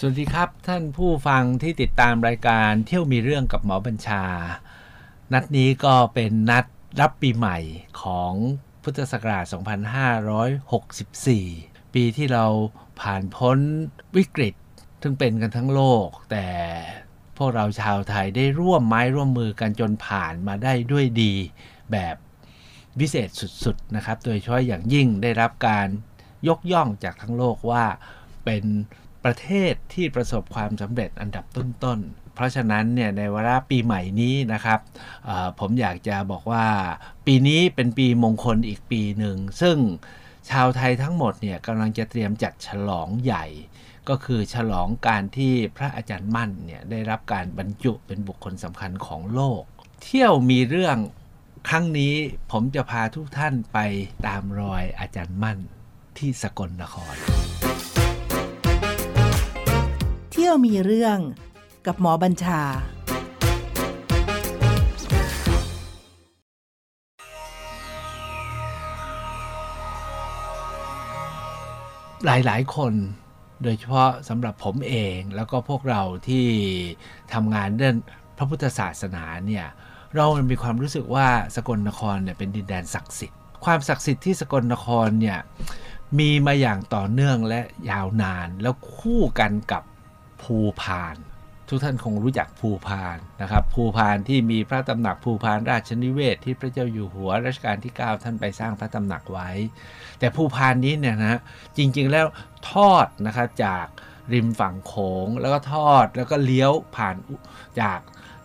สวัสดีครับท่านผู้ฟังที่ติดตามรายการเที่ยวมีเรื่องกับหมอบัญชา นัดนี้ก็เป็นนัดรับปีใหม่ของพุทธศักราช 2564 ปีที่เราผ่านพ้นวิกฤตซึ่งเป็นกันทั้งโลก แต่พวกเราชาวไทยได้ร่วมไม้ร่วมมือกันจนผ่านมาได้ด้วยดีแบบวิเศษสุดๆนะครับ โดยเฉพาะอย่างยิ่งได้รับการยกย่องจากทั้งโลกว่าเป็น ประเทศที่ประสบความสำเร็จอันดับต้นๆ เพราะฉะนั้นเนี่ยในวาระปีใหม่นี้นะครับผมอยากจะบอกว่าปีนี้เป็นปีมงคลอีกปีหนึ่ง ซึ่งชาวไทยทั้งหมดเนี่ยกำลังจะเตรียมจัดฉลองใหญ่ ก็คือฉลองการที่พระอาจารย์มั่นเนี่ยได้รับการบรรจุเป็นบุคคลสำคัญของโลก เที่ยวมีเรื่องครั้งนี้ผมจะพาทุกท่านไปตามรอยอาจารย์มั่นที่สกลนคร เที่ยวมีเรื่องกับหมอบัญชา หลายๆ คนโดยเฉพาะสำหรับผมเองแล้วก็พวกเราที่ทำงานเรื่องพระพุทธศาสนาเนี่ยเรามีความรู้สึกว่าสกลนครเนี่ยเป็นดินแดนศักดิ์สิทธิ์ ความศักดิ์สิทธิ์ที่สกลนครเนี่ยมีมาอย่างต่อเนื่องและยาวนาน แล้วคู่กันกับ ภูพาน ทุกท่านคงรู้จักภูพานนะครับ ภูพานที่มีพระตำหนักภูพานราชนิเวศ ที่พระเจ้าอยู่หัวรัชกาลที่ 9 ท่านไปสร้างพระตำหนักไว้ แต่ภูพานนี้เนี่ยนะจริงๆแล้วทอดนะครับจากริมฝั่งโขงแล้วก็ทอดแล้วก็เลี้ยวผ่านจาก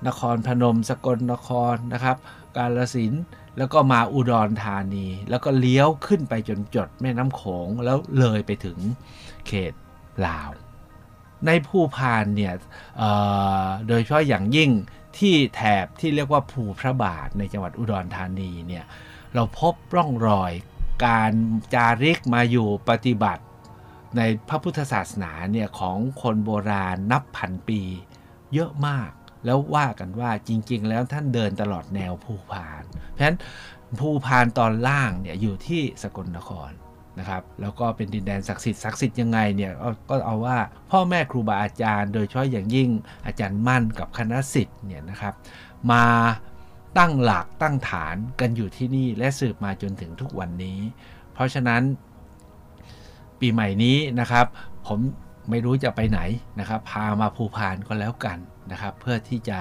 นครพนมสกลนครนะครับ กาลสินแล้วก็มาอุดรธานี แล้วก็เลี้ยวขึ้นไปจนจดแม่น้ำโขงแล้วเลยไปถึงเขตลาว ในภูพานเนี่ยโดยเฉพาะอย่างยิ่งที่แถบที่เรียกว่าภูพระบาทในจังหวัดอุดรธานีเนี่ยเราพบร่องรอยการจาริกมาอยู่ปฏิบัติในพระพุทธศาสนาเนี่ยของคนโบราณนับพันปี เยอะมากแล้วว่ากันว่าจริง ๆ แล้วท่านเดินตลอดแนวภูพาน เพราะฉะนั้นภูพานตอนล่างเนี่ยอยู่ที่สกลนคร นะครับแล้วก็เป็นดินแดนศักดิ์สิทธิ์ศักดิ์สิทธิ์ยังไงเนี่ยก็เอาว่าพ่อแม่ครูบาอาจารย์ โดยเฉพาะอย่างยิ่งอาจารย์มั่นกับคณะสิทธิ์เนี่ยนะครับมาตั้งหลักตั้งฐานกันอยู่ที่นี่และสืบมาจนถึงทุกวันนี้ เพราะฉะนั้น ปีใหม่นี้นะครับ ผมไม่รู้จะไปไหนนะครับ พามาภูพานก็แล้วกันนะครับ เพื่อที่จะ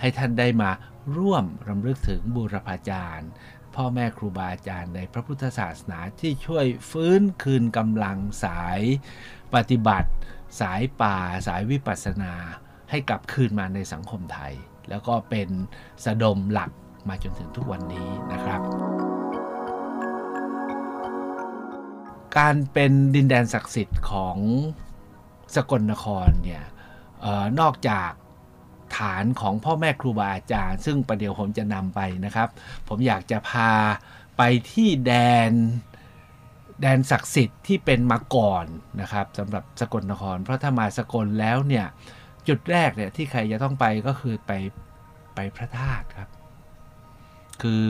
ให้ท่านได้มาร่วมรำลึกถึงบูรพาจารย์ พ่อแม่ครูบาอาจารย์ในพระพุทธศาสนาที่ช่วยฟื้นคืนกำลังสายปฏิบัติ สายป่า สายวิปัสสนา ให้กลับคืนมาในสังคมไทย แล้วก็เป็นสะดมหลักมาจนถึงทุกวันนี้นะครับ การเป็นดินแดนศักดิ์สิทธิ์ของสกลนครเนี่ยนอกจาก ฐานของพ่อแม่ครูบาอาจารย์ ซึ่งประเดี๋ยวผมจะนำไปนะครับ ผมอยากจะพาไปที่แดนแดนศักดิ์สิทธิ์ที่เป็นมาก่อนนะครับสำหรับสกลนคร เพราะถ้ามาสกลแล้วเนี่ยจุดแรกเนี่ยที่ใครจะต้องไปก็คือไปไปพระธาตุครับ คือ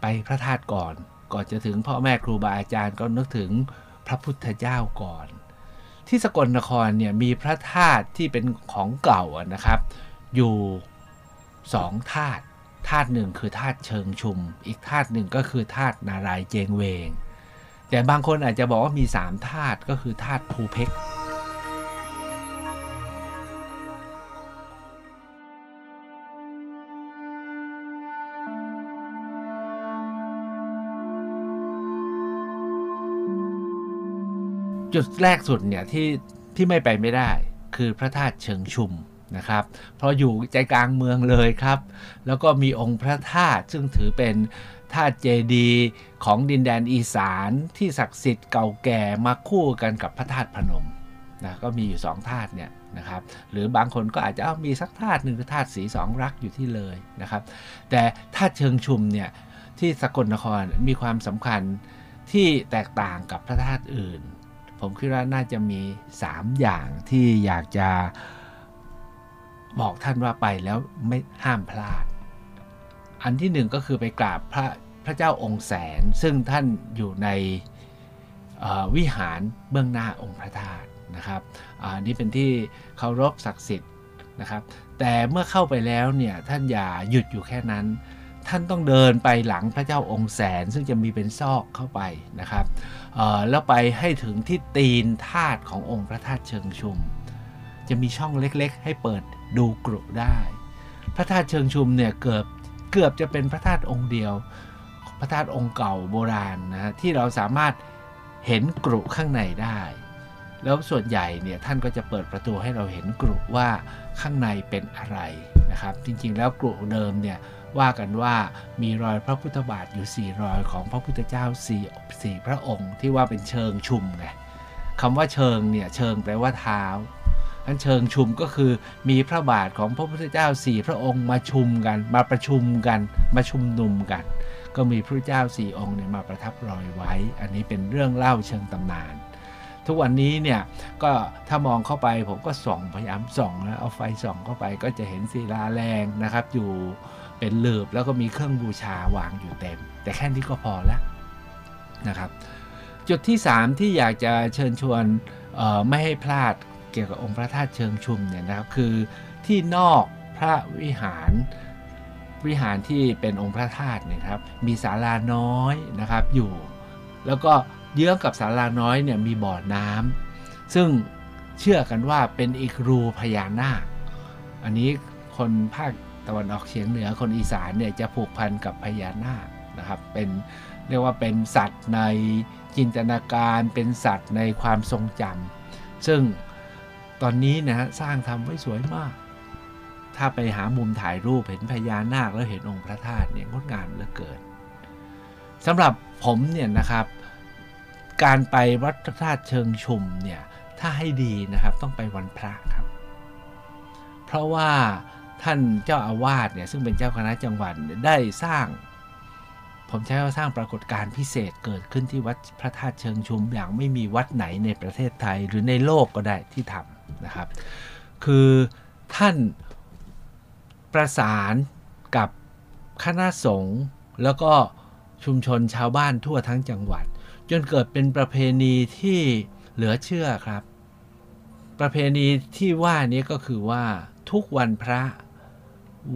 ไปพระธาตุก่อน ก่อนจะถึงพ่อแม่ครูบาอาจารย์ก็นึกถึงพระพุทธเจ้าก่อน ที่สกลนครเนี่ยมีพระธาตุที่เป็นของเก่านะครับ อยู่สองธาตุธาตุหนึ่งคือธาตุเชิงชุม อีกธาตุหนึ่งก็คือธาตุนารายเจงเวง แต่บางคนอาจจะบอกว่ามีสามธาตุก็คือธาตุภูเพกจุดแรกสุดเนี่ยที่ที่ไม่ไปไม่ได้คือพระธาตุเชิงชุม นะครับ เพราะอยู่ใจกลางเมืองเลยครับ แล้วก็มีองค์พระธาตุซึ่งถือเป็นธาตุเจดีของดินแดนอีสานที่ศักดิ์สิทธิ์เก่าแก่มาคู่กันกับพระธาตุพนมนะก็มีอยู่สองธาตุเนี่ยนะครับหรือบางคนก็อาจจะมีสักธาตุหนึ่งคือธาตุสีสองรักอยู่ที่เลยนะครับ แต่ธาตุเชิงชุมเนี่ยที่สกลนครมีความสำคัญที่แตกต่างกับพระธาตุอื่น ผมคิดว่าน่าจะมี 3 อย่างที่อยากจะ บอกท่านว่าไปแล้วไม่ห้ามพลาด อันที่หนึ่งก็คือไปกราบพระพระเจ้าองค์แสน ซึ่งท่านอยู่ในวิหารเบื้องหน้าองค์พระธาตุนะครับอันนี้เป็นที่เคารพศักดิ์สิทธิ์นะครับ แต่เมื่อเข้าไปแล้วเนี่ยท่านอย่าหยุดอยู่แค่นั้น ท่านต้องเดินไปหลังพระเจ้าองค์แสน ซึ่งจะมีเป็นซอกเข้าไปนะครับแล้วไปให้ถึงที่ตีนธาตุขององค์พระธาตุเชิงชุม จะมีช่องเล็กๆ ให้เปิด ดูกรุได้ พระธาตุเชิงชุมเนี่ยเกือบเกือบจะเป็นพระธาตุองค์เดียว พระธาตุองค์เก่าโบราณนะที่เราสามารถเห็นกรุข้างในได้ แล้วส่วนใหญ่เนี่ยท่านก็จะเปิดประตูให้เราเห็นกรุว่าข้างในเป็นอะไรนะครับ จริงๆแล้วกรุเดิมเนี่ยว่ากันว่ามีรอยพระพุทธบาทอยู่ 4 รอยของพระพุทธเจ้า4 4พระองค์ ที่ว่าเป็นเชิงชุมไงคำว่าเชิงเนี่ยเชิงแปลว่าเท้า อันเชิงชุมก็คือมีพระบาทของพระพุทธเจ้าสี่พระองค์มาชุมกัน มาประชุมกันมาชุมนุมกัน ก็มีพระเจ้าสี่องค์เนี่ยมาประทับรอยไว้ อันนี้เป็นเรื่องเล่าเชิงตำนาน ทุกวันนี้เนี่ยก็ถ้ามองเข้าไปผมก็ส่องพยายามส่องแล้วเอาไฟส่องเข้าไปก็จะเห็นศิลาแรงนะครับ อยู่เป็นหลือบแล้วก็มีเครื่องบูชาวางอยู่เต็ม แต่แค่นี้ก็พอแล้วนะครับ จุดที่ 3 ที่อยากจะเชิญชวนไม่ให้พลาด เกี่ยวกับองค์พระธาตุเชิงชุมเนี่ยนะครับคือที่นอกพระวิหารวิหารที่เป็นองค์พระธาตุเนี่ยครับมีศาลาน้อยนะครับอยู่ แล้วก็เยื้องกับศาลาน้อยเนี่ยมีบ่อน้ำซึ่งเชื่อกันว่าเป็นอีกรูพญานาค อันนี้คนภาคตะวันออกเฉียงเหนือคนอีสานเนี่ยจะผูกพันกับพญานาคนะครับเป็นเรียกว่าเป็นสัตว์ในจินตนาการเป็นสัตว์ในความทรงจำซึ่ง ตอนนี้นะฮะสร้างทำไว้สวยมาก ถ้าไปหามุมถ่ายรูปเห็นพญานาคแล้วเห็นองค์พระธาตุเนี่ยงดงามเหลือเกินสำหรับผมเนี่ยนะครับ การไปวัดพระธาตุเชิงชุมเนี่ยถ้าให้ดีนะครับต้องไปวันพระครับ เพราะว่าท่านเจ้าอาวาสเนี่ยซึ่งเป็นเจ้าคณะจังหวัดได้สร้าง ผมใช้ว่าสร้างปรากฏการณ์พิเศษเกิดขึ้นที่วัดพระธาตุเชิงชุมอย่างไม่มีวัดไหนในประเทศไทยหรือในโลกก็ได้ที่ทำ นะครับ คือท่านประสานกับคณะสงฆ์แล้วก็ชุมชนชาวบ้านทั่วทั้งจังหวัด จนเกิดเป็นประเพณีที่เหลือเชื่อครับ ประเพณีที่ว่านี้ก็คือว่าทุกวันพระ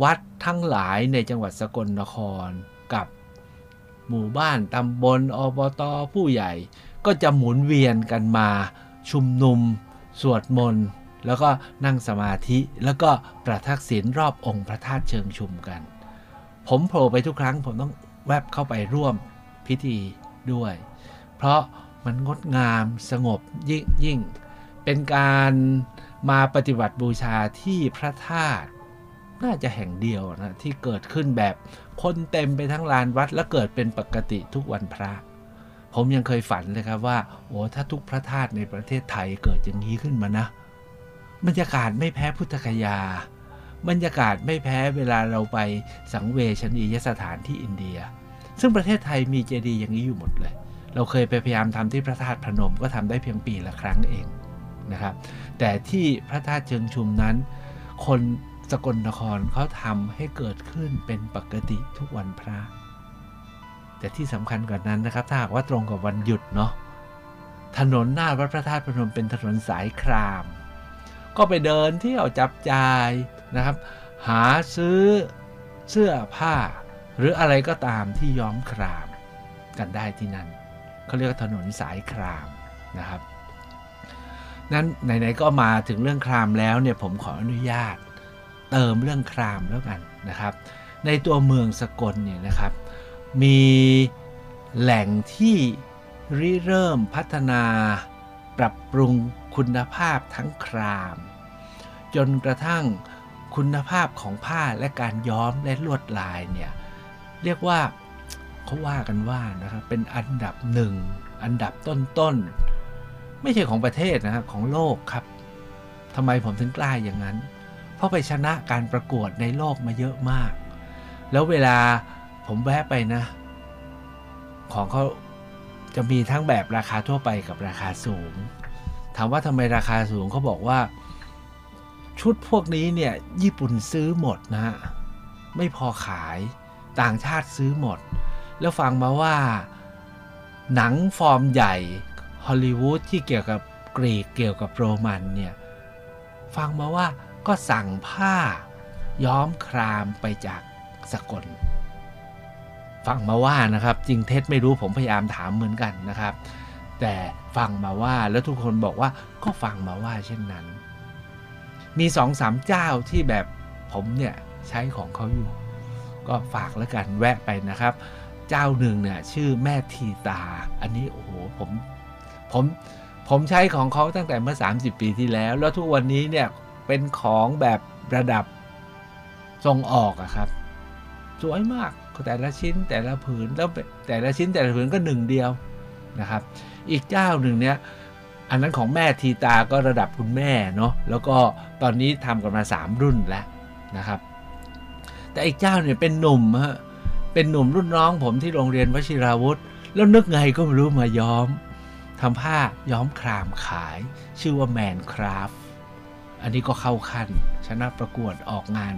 วัดทั้งหลายในจังหวัดสกลนครกับหมู่บ้านตำบลอบตอผู้ใหญ่ ก็จะหมุนเวียนกันมาชุมนุม สวดมนต์แล้วก็นั่งสมาธิแล้วก็ประทักษิณรอบองค์พระธาตุเชิงชุมกัน ผมโผล่ไปทุกครั้งผมต้องแวบเข้าไปร่วมพิธีด้วย เพราะมันงดงามสงบยิ่งยิ่ง เป็นการมาปฏิบัติบูชาที่พระธาตุน่าจะแห่งเดียวนะที่เกิดขึ้นแบบคนเต็มไปทั้งลานวัดและเกิดเป็นปกติทุกวันพระ ผมยังเคยฝันเลยครับว่า โอ้ถ้าทุกพระธาตุในประเทศไทยเกิดอย่างนี้ขึ้นมานะ บรรยากาศไม่แพ้พุทธคยา บรรยากาศไม่แพ้เวลาเราไปสังเวชนียสถานที่อินเดีย ซึ่งประเทศไทยมีเจดีย์อย่างนี้อยู่หมดเลย เราเคยไปพยายามทำที่พระธาตุพนมก็ทำได้เพียงปีละครั้งเองนะครับ แต่ที่พระธาตุเชิงชุมนั้น คนสกลนครเขาทำให้เกิดขึ้นเป็นปกติทุกวันพระ แต่ที่สำคัญกว่านั้นนะครับ ถ้าหากว่าตรงกับวันหยุดเนาะถนนหน้าวัดพระธาตุพนมเป็นถนนสายคราม ก็ไปเดินเที่ยวจับจ่ายนะครับ หาซื้อเสื้อผ้า หรืออะไรก็ตามที่ย้อมครามกันได้ที่นั่นเขาเรียกว่าถนนสายครามนะครับ นั้นไหนๆก็มาถึงเรื่องครามแล้วเนี่ยผมขออนุญาตเติมเรื่องครามแล้วกันนะครับ ในตัวเมืองสกลเนี่ยนะครับ มีแหล่งที่ริเริ่มพัฒนา ปรับปรุงคุณภาพทั้งคราม จนกระทั่งคุณภาพของผ้าและการย้อมและลวดลายเนี่ยเรียกว่าเขาว่ากันว่านะครับเป็นอันดับหนึ่งอันดับต้นๆไม่ใช่ของประเทศนะครับของโลกครับทำไมผมถึงกล้าอย่างนั้น เพราะไปชนะการประกวดในโลกมาเยอะมาก แล้วเวลา ผมแวะไปนะ ของเขาจะมีทั้งแบบราคาทั่วไปกับราคาสูง ถามว่าทำไมราคาสูงเขาบอกว่า ชุดพวกนี้เนี่ย ญี่ปุ่นซื้อหมดนะฮะไม่พอขายต่างชาติซื้อหมด แล้วฟังมาว่า หนังฟอร์มใหญ่ฮอลลีวูดที่เกี่ยวกับกรีกเกี่ยวกับโรมันเนี่ย ฟังมาว่าก็สั่งผ้า ย้อมครามไปจากสกล ฟังมาว่านะครับจริงเท็จไม่รู้ผมพยายามถามเหมือนกันนะครับ แต่ฟังมาว่าแล้วทุกคนบอกว่าก็ฟังมาว่าเช่นนั้น มีสองสามเจ้าที่แบบผมเนี่ยใช้ของเขาอยู่ ก็ฝากแล้วกันแวะไปนะครับ เจ้าหนึ่งเนี่ยชื่อแม่ทีตา อันนี้โอ้โหผมผมผมใช้ของเขาตั้งแต่เมื่อ 30 ปีที่แล้ว แล้วทุกวันนี้เนี่ยเป็นของแบบระดับส่งออกอะครับ สวยมาก แต่ละชิ้นแต่ละผืนแล้วแต่ละชิ้นแต่ละผืนก็หนึ่งเดียวนะครับ อีกเจ้าหนึ่งเนี่ยอันนั้นของแม่ทีตาก็ระดับคุณแม่เนาะแล้วก็ตอนนี้ทำกันมา 3 รุ่นแล้วนะครับ แต่อีกเจ้าเนี่ยเป็นหนุ่มฮะเป็นหนุ่มรุ่นน้องผมที่โรงเรียนวชิราวุธ แล้วนึกไงก็ไม่รู้มาย้อมทำผ้าย้อมครามขาย ชื่อว่าแมนคราฟอันนี้ก็เข้าขั้นชนะประกวดออกงาน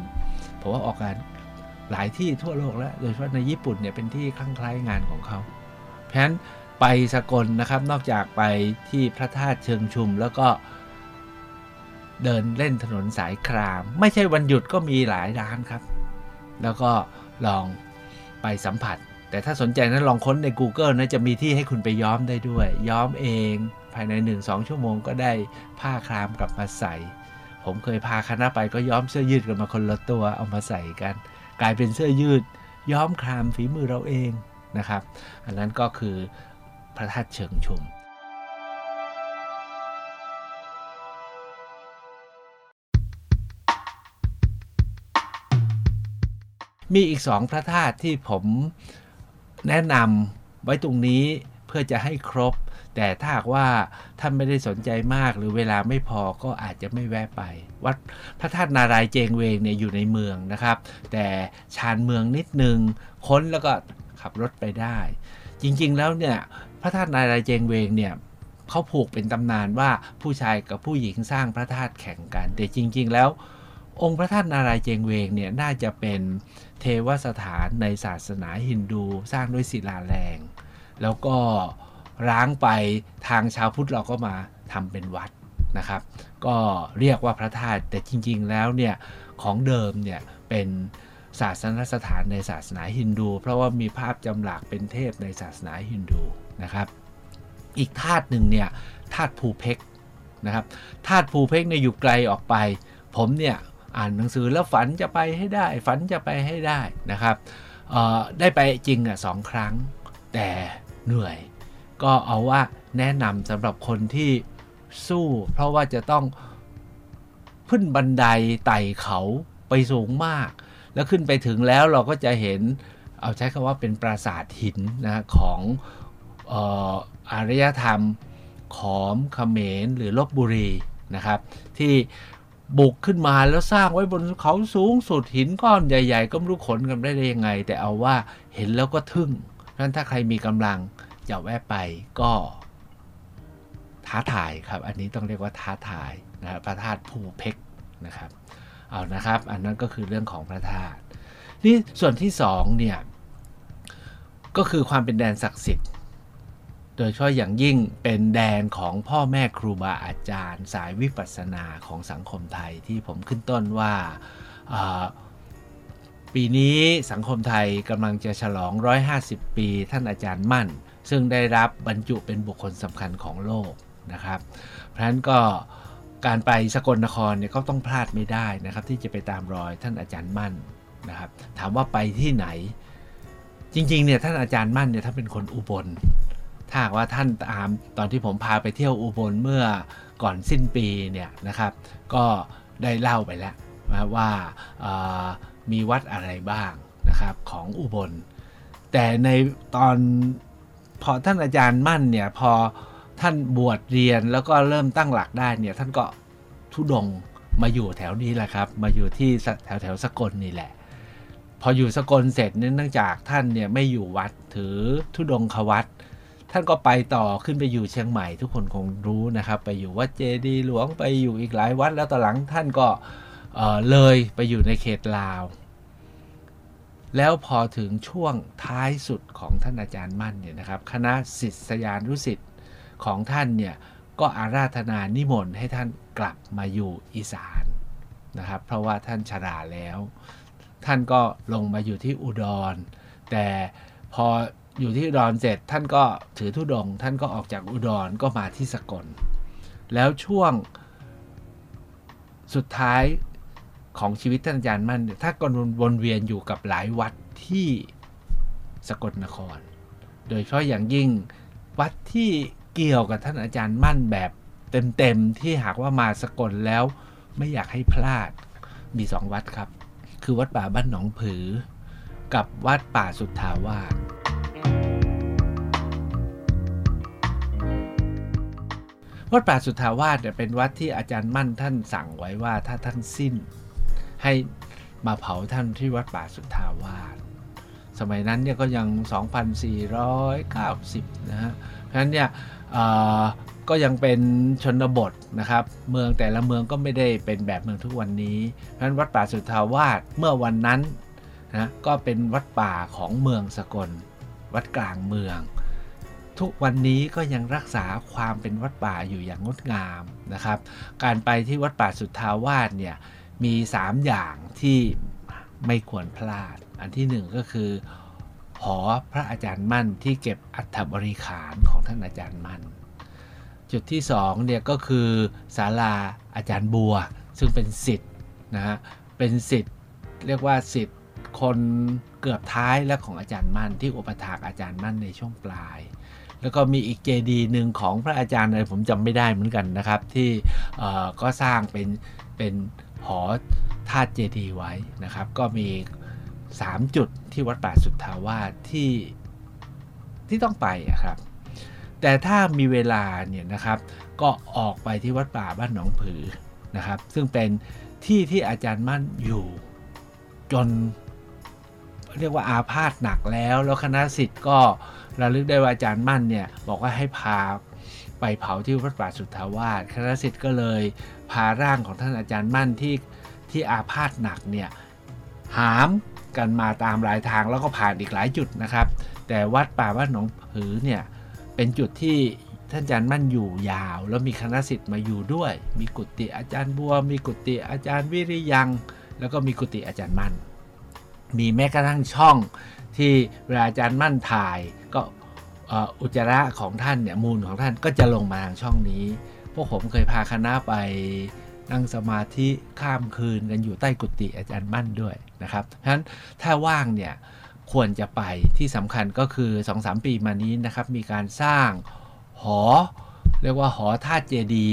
ผมว่าออกงาน หลายที่ทั่วโลกแล้ว โดยเฉพาะในญี่ปุ่นเนี่ยเป็นที่คลั่งไคล้งานของเขาเพราะฉะนั้นไปสกลนะครับนอกจากไปที่พระธาตุเชิงชุมแล้วก็เดินเล่นถนนสายคราม ไม่ใช่วันหยุดก็มีหลายร้านครับ แล้วก็ลองไปสัมผัส แต่ถ้าสนใจนะลองค้นใน Google นะจะมีที่ให้คุณไปย้อมได้ด้วย ย้อมเองภายใน 1-2 ชั่วโมงก็ได้ผ้าครามกลับมาใส่ ผมเคยพาคณะไปก็ย้อมเสื้อยืดกันมาคนละตัวเอามาใส่กัน กลายเป็นเสื้อยืด ย้อมครามฝีมือเราเองนะครับ อันนั้นก็คือพระธาตุเชิงชุมมีอีกสองพระธาตุที่ผมแนะนำไว้ตรงนี้เพื่อจะให้ครบ แต่ถ้าหากว่าท่านไม่ได้สนใจมากหรือเวลาไม่พอก็อาจจะไม่แวะไป วัดพระธาตุนารายเจงเวงเนี่ยอยู่ในเมืองนะครับ แต่ชานเมืองนิดนึงค้นแล้วก็ขับรถไปได้ จริงๆแล้วเนี่ยพระธาตุนารายเจงเวงเนี่ยเขาผูกเป็นตำนานว่าผู้ชายกับผู้หญิงสร้างพระธาตุแข่งกัน แต่จริง ๆ แล้ว องค์พระธาตุนารายเจงเวงเนี่ยน่าจะเป็นเทวสถานในศาสนาฮินดู สร้างด้วยศิลาแรง แล้วก็ ร้างไปทางชาวพุทธเราก็มาทำเป็นวัดนะครับ ก็เรียกว่าพระธาตุแต่จริง ๆ แล้วเนี่ยของเดิมเนี่ยเป็นศาสนสถานในศาสนาฮินดู เพราะว่ามีภาพจำหลักเป็นเทพในศาสนาฮินดูนะครับ อีกธาตุหนึ่งเนี่ยธาตุภูเพกนะครับธาตุภูเพกเนี่ยอยู่ไกลออกไป ผมเนี่ยอ่านหนังสือแล้วฝันจะไปให้ได้ ฝันจะไปให้ได้นะครับได้ไปจริงอะสองครั้ง แต่เหนื่อย ก็เอาว่าแนะนำสำหรับคนที่สู้เพราะว่าจะต้องขึ้นบันไดไต่เขาไปสูงมาก แล้วขึ้นไปถึงแล้วเราก็จะเห็นเอาใช้คำว่าเป็นปราสาทหินนะของอารยธรรมขอมเขมรหรือลบบุรีนะครับ ที่บุกขึ้นมาแล้วสร้างไว้บนเขาสูงสุดหินก้อนใหญ่ ๆ ก็ไม่รู้ขนกันได้ยังไง แต่เอาว่าเห็นแล้วก็ทึ่งนั้นถ้าใครมีกำลัง จะแวะไปก็ท้าทายครับ อันนี้ต้องเรียกว่าท้าทายนะพระธาตุภูเพกนะครับ เอานะครับ อันนั้นก็คือเรื่องของพระธาตุนี่ส่วนที่สองเนี่ยก็คือความเป็นแดนศักดิ์สิทธิ์โดยเฉพาะอย่างยิ่งเป็นแดนของพ่อแม่ครูบาอาจารย์ สายวิปัสสนาของสังคมไทยที่ผมขึ้นต้นว่าปีนี้สังคมไทยกำลังจะฉลอง 150 ปี ท่านอาจารย์มั่น ซึ่งได้รับบรรจุเป็นบุคคลสำคัญของโลกนะครับ เพราะฉะนั้นก็การไปสกลนครเนี่ยก็ต้องพลาดไม่ได้นะครับ ที่จะไปตามรอยท่านอาจารย์มั่นนะครับ ถามว่าไปที่ไหน จริงๆเนี่ยท่านอาจารย์มั่นเนี่ยท่านเป็นคนอุบลถ้าว่าท่านตามตอนที่ผมพาไปเที่ยวอุบลเมื่อก่อนสิ้นปีเนี่ยนะครับ ก็ได้เล่าไปแล้วนะว่ามีวัดอะไรบ้างนะครับของอุบล แต่ในตอน พอท่านอาจารย์มั่นเนี่ยพอท่านบวชเรียนแล้วก็เริ่มตั้งหลักได้เนี่ยท่านก็ทุดงมาอยู่แถวนี้แหละครับ มาอยู่ที่แถวแถวสกลนี่แหละ พออยู่สกลเสร็จเนื่องจากท่านเนี่ยไม่อยู่วัดถือทุดงควัดท่านก็ไปต่อขึ้นไปอยู่เชียงใหม่ ทุกคนคงรู้นะครับ ไปอยู่วัดเจดีหลวงไปอยู่อีกหลายวัด แล้วต่อหลังท่านก็เลยไปอยู่ในเขตลาว แล้วพอถึงช่วงท้ายสุดของท่านอาจารย์มั่นเนี่ยนะครับ คณะศิษยานุศิษย์ของท่านเนี่ยก็อาราธนานิมนต์ให้ท่านกลับมาอยู่อีสานนะครับ เพราะว่าท่านชราแล้ว ท่านก็ลงมาอยู่ที่อุดร แต่พออยู่ที่อุดรเสร็จท่านก็ถือธุดง ท่านก็ออกจากอุดรก็มาที่สกล แล้วช่วงสุดท้าย ของชีวิตท่านอาจารย์มั่นถ้าก็วนเวียนอยู่กับหลายวัดที่สกลนคร โดยเฉพาะอย่างยิ่งวัดที่เกี่ยวกับท่านอาจารย์มั่นแบบเต็มๆที่หากว่ามาสกลแล้วไม่อยากให้พลาดมีสองวัดครับ คือวัดป่าบ้านหนองผือ กับวัดป่าสุทธาวาสวัดป่าสุทธาวาสเนี่ยเป็นวัดที่อาจารย์มั่นท่านสั่งไว้ว่าถ้าท่านสิ้น ให้มาเผาท่านที่วัดป่าสุทธาวาสสมัยนั้นเนี่ยก็ยัง 2,490 นะฮะ เพราะฉะนั้นเนี่ยก็ยังเป็นชนบทนะครับ เมืองแต่ละเมืองก็ไม่ได้เป็นแบบเมืองทุกวันนี้ เพราะฉะนั้นวัดป่าสุทธาวาสเมื่อวันนั้นนะก็เป็นวัดป่าของเมืองสกล วัดกลางเมือง ทุกวันนี้ก็ยังรักษาความเป็นวัดป่าอยู่อย่างงดงามนะครับ การไปที่วัดป่าสุทธาวาสเนี่ย มี 3 อย่างที่ไม่ควรพลาด อันที่ 1 ก็คือ หอพระอาจารย์มั่นที่เก็บอัฐบริขารของท่านอาจารย์มั่น จุดที่2เนี่ยก็คือศาลาอาจารย์บัว ซึ่งเป็นสิทธิ์นะฮะเป็นสิทธิ์เรียกว่าสิทธิ์คนเกือบท้ายและของอาจารย์มั่นที่อุปถากอาจารย์มั่นในช่วงปลาย แล้วก็มีอีกเจดีย์หนึ่งของพระอาจารย์อะไรผมจำไม่ได้เหมือนกันนะครับ ที่ก็สร้างเป็นเป็น หอธาตุเจดีย์ไว้นะครับ ก็มี 3 จุดที่วัดป่าสุทธาวาสที่ที่ต้องไปครับ แต่ถ้ามีเวลาเนี่ยนะครับ ก็ออกไปที่วัดป่าบ้านหนองผือนะครับ ซึ่งเป็นที่ที่อาจารย์มั่นอยู่จนเรียกว่าอาพาธหนักแล้ว แล้วคณะสิทธิ์ก็ระลึกได้ว่าอาจารย์มั่นเนี่ยบอกว่าให้พาไปเผาที่วัดป่าสุทธาวาสคณะสิทธิ์ก็เลย พาร่างของท่านอาจารย์มั่นที่ที่อาพาธหนักเนี่ยหามกันมาตามหลายทางแล้วก็ผ่านอีกหลายจุดนะครับ แต่วัดป่าวัดหนองผือเนี่ยเป็นจุดที่ท่านอาจารย์มั่นอยู่ยาว แล้วมีคณะสิทธิ์มาอยู่ด้วย มีกุฏิอาจารย์บัว มีกุฏิอาจารย์วิริยัง แล้วก็มีกุฏิอาจารย์มั่น มีแม้กระทั่งช่องที่เวลาอาจารย์มั่นถ่ายก็อุจจาระของท่านเนี่ยมูลของท่านก็จะลงมาทางช่องนี้ พวกผมเคยพาคณะไปนั่งสมาธิข้ามคืนกันอยู่ใต้กุฏิอาจารย์มั่นด้วยนะครับเพราะฉะนั้นถ้าว่างเนี่ยควรจะไปที่สำคัญก็คือ 2-3 ปีมานี้นะครับมีการสร้างหอ เรียกว่าหอธาตุเจดี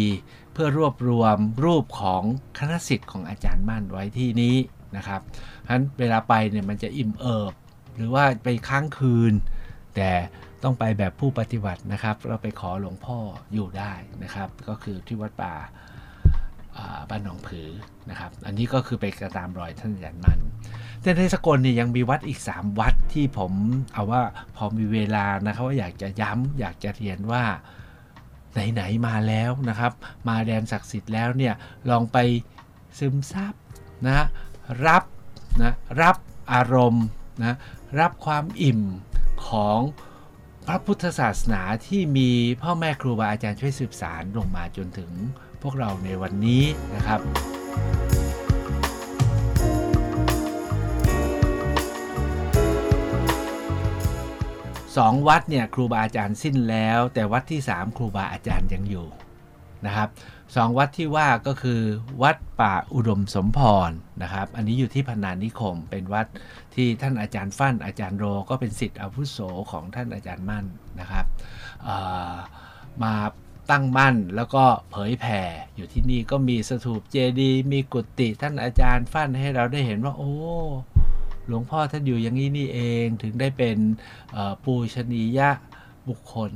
เพื่อรวบรวมรูปของคณะสิทธิ์ของอาจารย์มั่นไว้ที่นี้นะครับเพราะฉะนั้นเวลาไปเนี่ยมันจะอิ่มเอิบ หรือว่าไปค้างคืน แต่ต้องไปแบบผู้ปฏิบัตินะครับ เราไปขอหลวงพ่ออยู่ได้นะครับ ก็คือที่วัดป่าบ้านหนองผือนะครับ อันนี้ก็คือไปกระตามรอยท่านอาจารย์มันแต่ในสกลนี่ยังมีวัดอีก 3 วัดที่ผมเอาว่าพอมีเวลานะครับว่าอยากจะย้ำอยากจะเรียนว่าไหนๆมาแล้วนะครับ มาแดนศักดิ์สิทธิ์แล้วเนี่ยลองไปซึมซับนะรับนะรับอารมณ์นะรับความอิ่ม ของพระพุทธศาสนาที่มีพ่อแม่ครูบาอาจารย์ช่วยสืบสารลงมาจนถึงพวกเราในวันนี้นะครับ สองวัดเนี่ยครูบาอาจารย์สิ้นแล้ว แต่วัดที่3ครูบาอาจารย์ยังอยู่ นะครับสองวัดที่ว่าก็คือวัดป่าอุดมสมพรนะครับ อันนี้อยู่ที่พนานิคม เป็นวัดที่ท่านอาจารย์ฟั่นอาจารย์โรก็เป็นสิทธิ์อาวุโสของท่านอาจารย์มั่นนะครับมาตั้งมั่นแล้วก็เผยแผ่อยู่ที่นี่ก็มีสถูปเจดีมีกุฏิท่านอาจารย์ฟั่นให้เราได้เห็นว่าโอ้หลวงพ่อท่านอยู่อย่างนี้นี่เองถึงได้เป็นปูชนียะบุคคล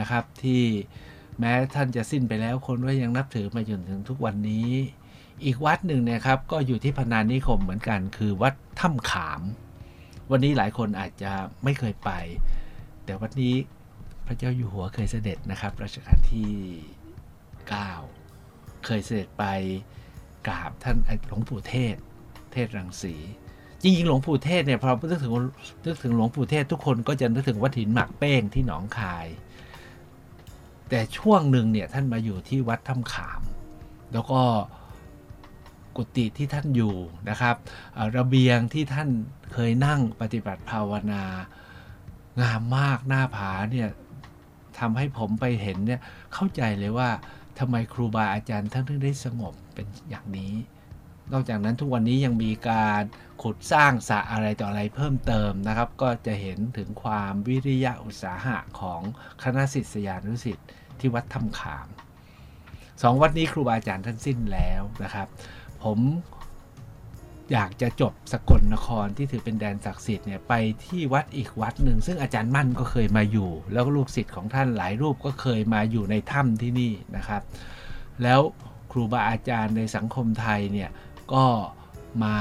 นะครับที่ แม้ท่านจะสิ้นไปแล้วคนก็ยังนับถือมาจนถึงทุกวันนี้ อีกวัดหนึ่งนะครับ ก็อยู่ที่พนานิคมเหมือนกันคือวัดถ้ำขาม วันนี้หลายคนอาจจะไม่เคยไป แต่วัดนี้พระเจ้าอยู่หัวเคยเสด็จนะครับรัชกาลที่ 9 เคยเสด็จไปกราบท่านหลวงปู่เทศ เทศรังสี จริงๆ หลวงปู่เทศเนี่ยพอนึกถึงนึกถึงหลวงปู่เทศทุกคนก็จะนึกถึงวัดหินหมักเป้งที่หนองคาย แต่ช่วงหนึ่งเนี่ยท่านมาอยู่ที่วัดถ้ำขาม แล้วก็กุฏิที่ท่านอยู่นะครับ ระเบียงที่ท่านเคยนั่งปฏิบัติภาวนา งามมากหน้าผาเนี่ยทำให้ผมไปเห็นเนี่ยเข้าใจเลยว่าทำไมครูบาอาจารย์ท่านถึงได้สงบเป็นอย่างนี้ นอกจากนั้นทุกวันนี้ยังมีการขุดสร้างสระอะไรต่ออะไรเพิ่มเติมนะครับ ก็จะเห็นถึงความวิริยะอุตสาหะของคณะศิษยานุศิษย์ ที่วัดถ้ำขามสองวัดนี้ครูบาอาจารย์ท่านสิ้นแล้วนะครับ ผมอยากจะจบสกลนครที่ถือเป็นแดนศักดิ์สิทธิ์เนี่ยไปที่วัดอีกวัดหนึ่ง ซึ่งอาจารย์มั่นก็เคยมาอยู่ แล้วลูกศิษย์ของท่านหลายรูปก็เคยมาอยู่ในถ้ำที่นี่นะครับ แล้วครูบาอาจารย์ในสังคมไทยเนี่ยก็มา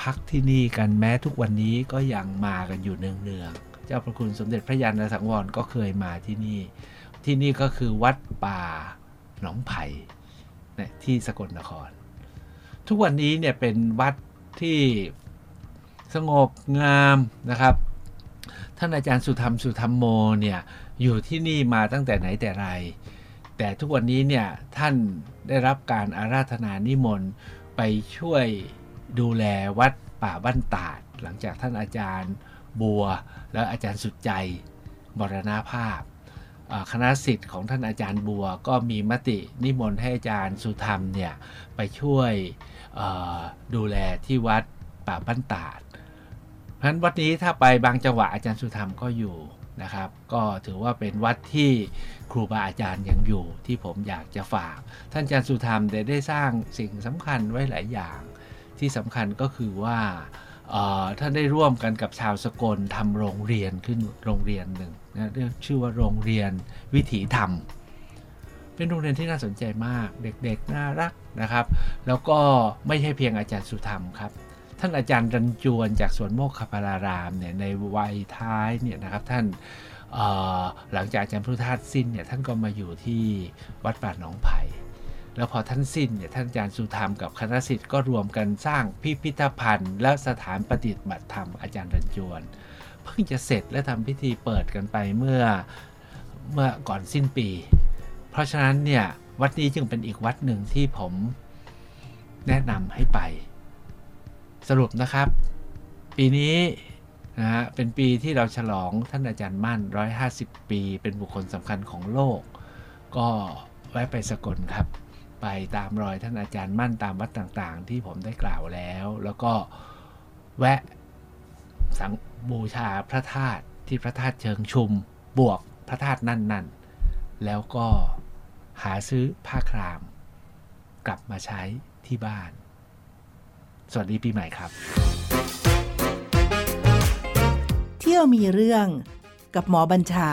พักที่นี่กันแม้ทุกวันนี้ก็ยังมากันอยู่เนืองๆเจ้าพระคุณสมเด็จพระยาณสังวรก็เคยมาที่นี่ ที่นี่ก็คือวัดป่าหนองไผ่เนี่ยที่สกลนคร ทุกวันนี้เนี่ยเป็นวัดที่สงบงามนะครับ ท่านอาจารย์สุธรรมสุธรรมโมเนี่ยอยู่ที่นี่มาตั้งแต่ไหนแต่ไร แต่ทุกวันนี้เนี่ยท่านได้รับการอาราธนานิมนต์ไปช่วยดูแลวัดป่าบ้านตาด หลังจากท่านอาจารย์บัว และอาจารย์สุดใจมรณภาพอ่า คณะสิทธิ์ของท่านอาจารย์บัว ก็มีมตินิมนต์ให้อาจารย์สุธรรมเนี่ยไปช่วยดูแลที่วัดป่าบ้านตาดเพราะฉะนั้นวัดนี้ถ้าไปบางจังหวะอาจารย์สุธรรมก็อยู่นะครับ ก็ถือว่าเป็นวัดที่ครูบาอาจารย์ยังอยู่ที่ผมอยากจะฝาก ท่านอาจารย์สุธรรมได้ได้สร้างสิ่งสำคัญไว้หลายอย่าง ที่สำคัญก็คือว่า ท่านได้ร่วมกันกับชาวสกลทำโรงเรียนขึ้นโรงเรียนหนึ่งนะเรียกชื่อว่าโรงเรียนวิถีธรรม เป็นโรงเรียนที่น่าสนใจมากเด็กๆน่ารักนะครับ แล้วก็ไม่ใช่เพียงอาจารย์สุธรรมครับ ท่านอาจารย์รันจวนจากสวนโมกขพารารามเนี่ยในวัยท้ายเนี่ยนะครับท่านหลังจากอาจารย์พุทธทาสสิ้นเนี่ยท่านก็มาอยู่ที่วัดป่าหนองไผ่ แล้วพอท่านสิ้นเนี่ยท่านอาจารย์สุธรรมกับคณะสิทธิ์ก็รวมกันสร้างพิพิธภัณฑ์ และสถานปฏิบัติธรรมอาจารย์รันจวน เพิ่งจะเสร็จและทำพิธีเปิดกันไปเมื่อเมื่อก่อนสิ้นปี เพราะฉะนั้นเนี่ยวัดนี้จึงเป็นอีกวัดหนึ่งที่ผมแนะนำให้ไป สรุปนะครับ ปีนี้นะฮะเป็นปีที่เราฉลองท่านอาจารย์มั่น 150 ปี เป็นบุคคลสำคัญของโลก ก็แวะไปสกลครับ ไปตามรอยท่านอาจารย์มั่นตามวัดต่างๆ ที่ผมได้กล่าวแล้ว แล้วก็แวะสังบูชาพระธาตุที่พระธาตุเชิงชุมบวกพระธาตุนั่นๆ แล้วก็หาซื้อผ้าคราม กลับมาใช้ที่บ้าน สวัสดีปีใหม่ครับ เที่ยวมีเรื่องกับหมอบัญชา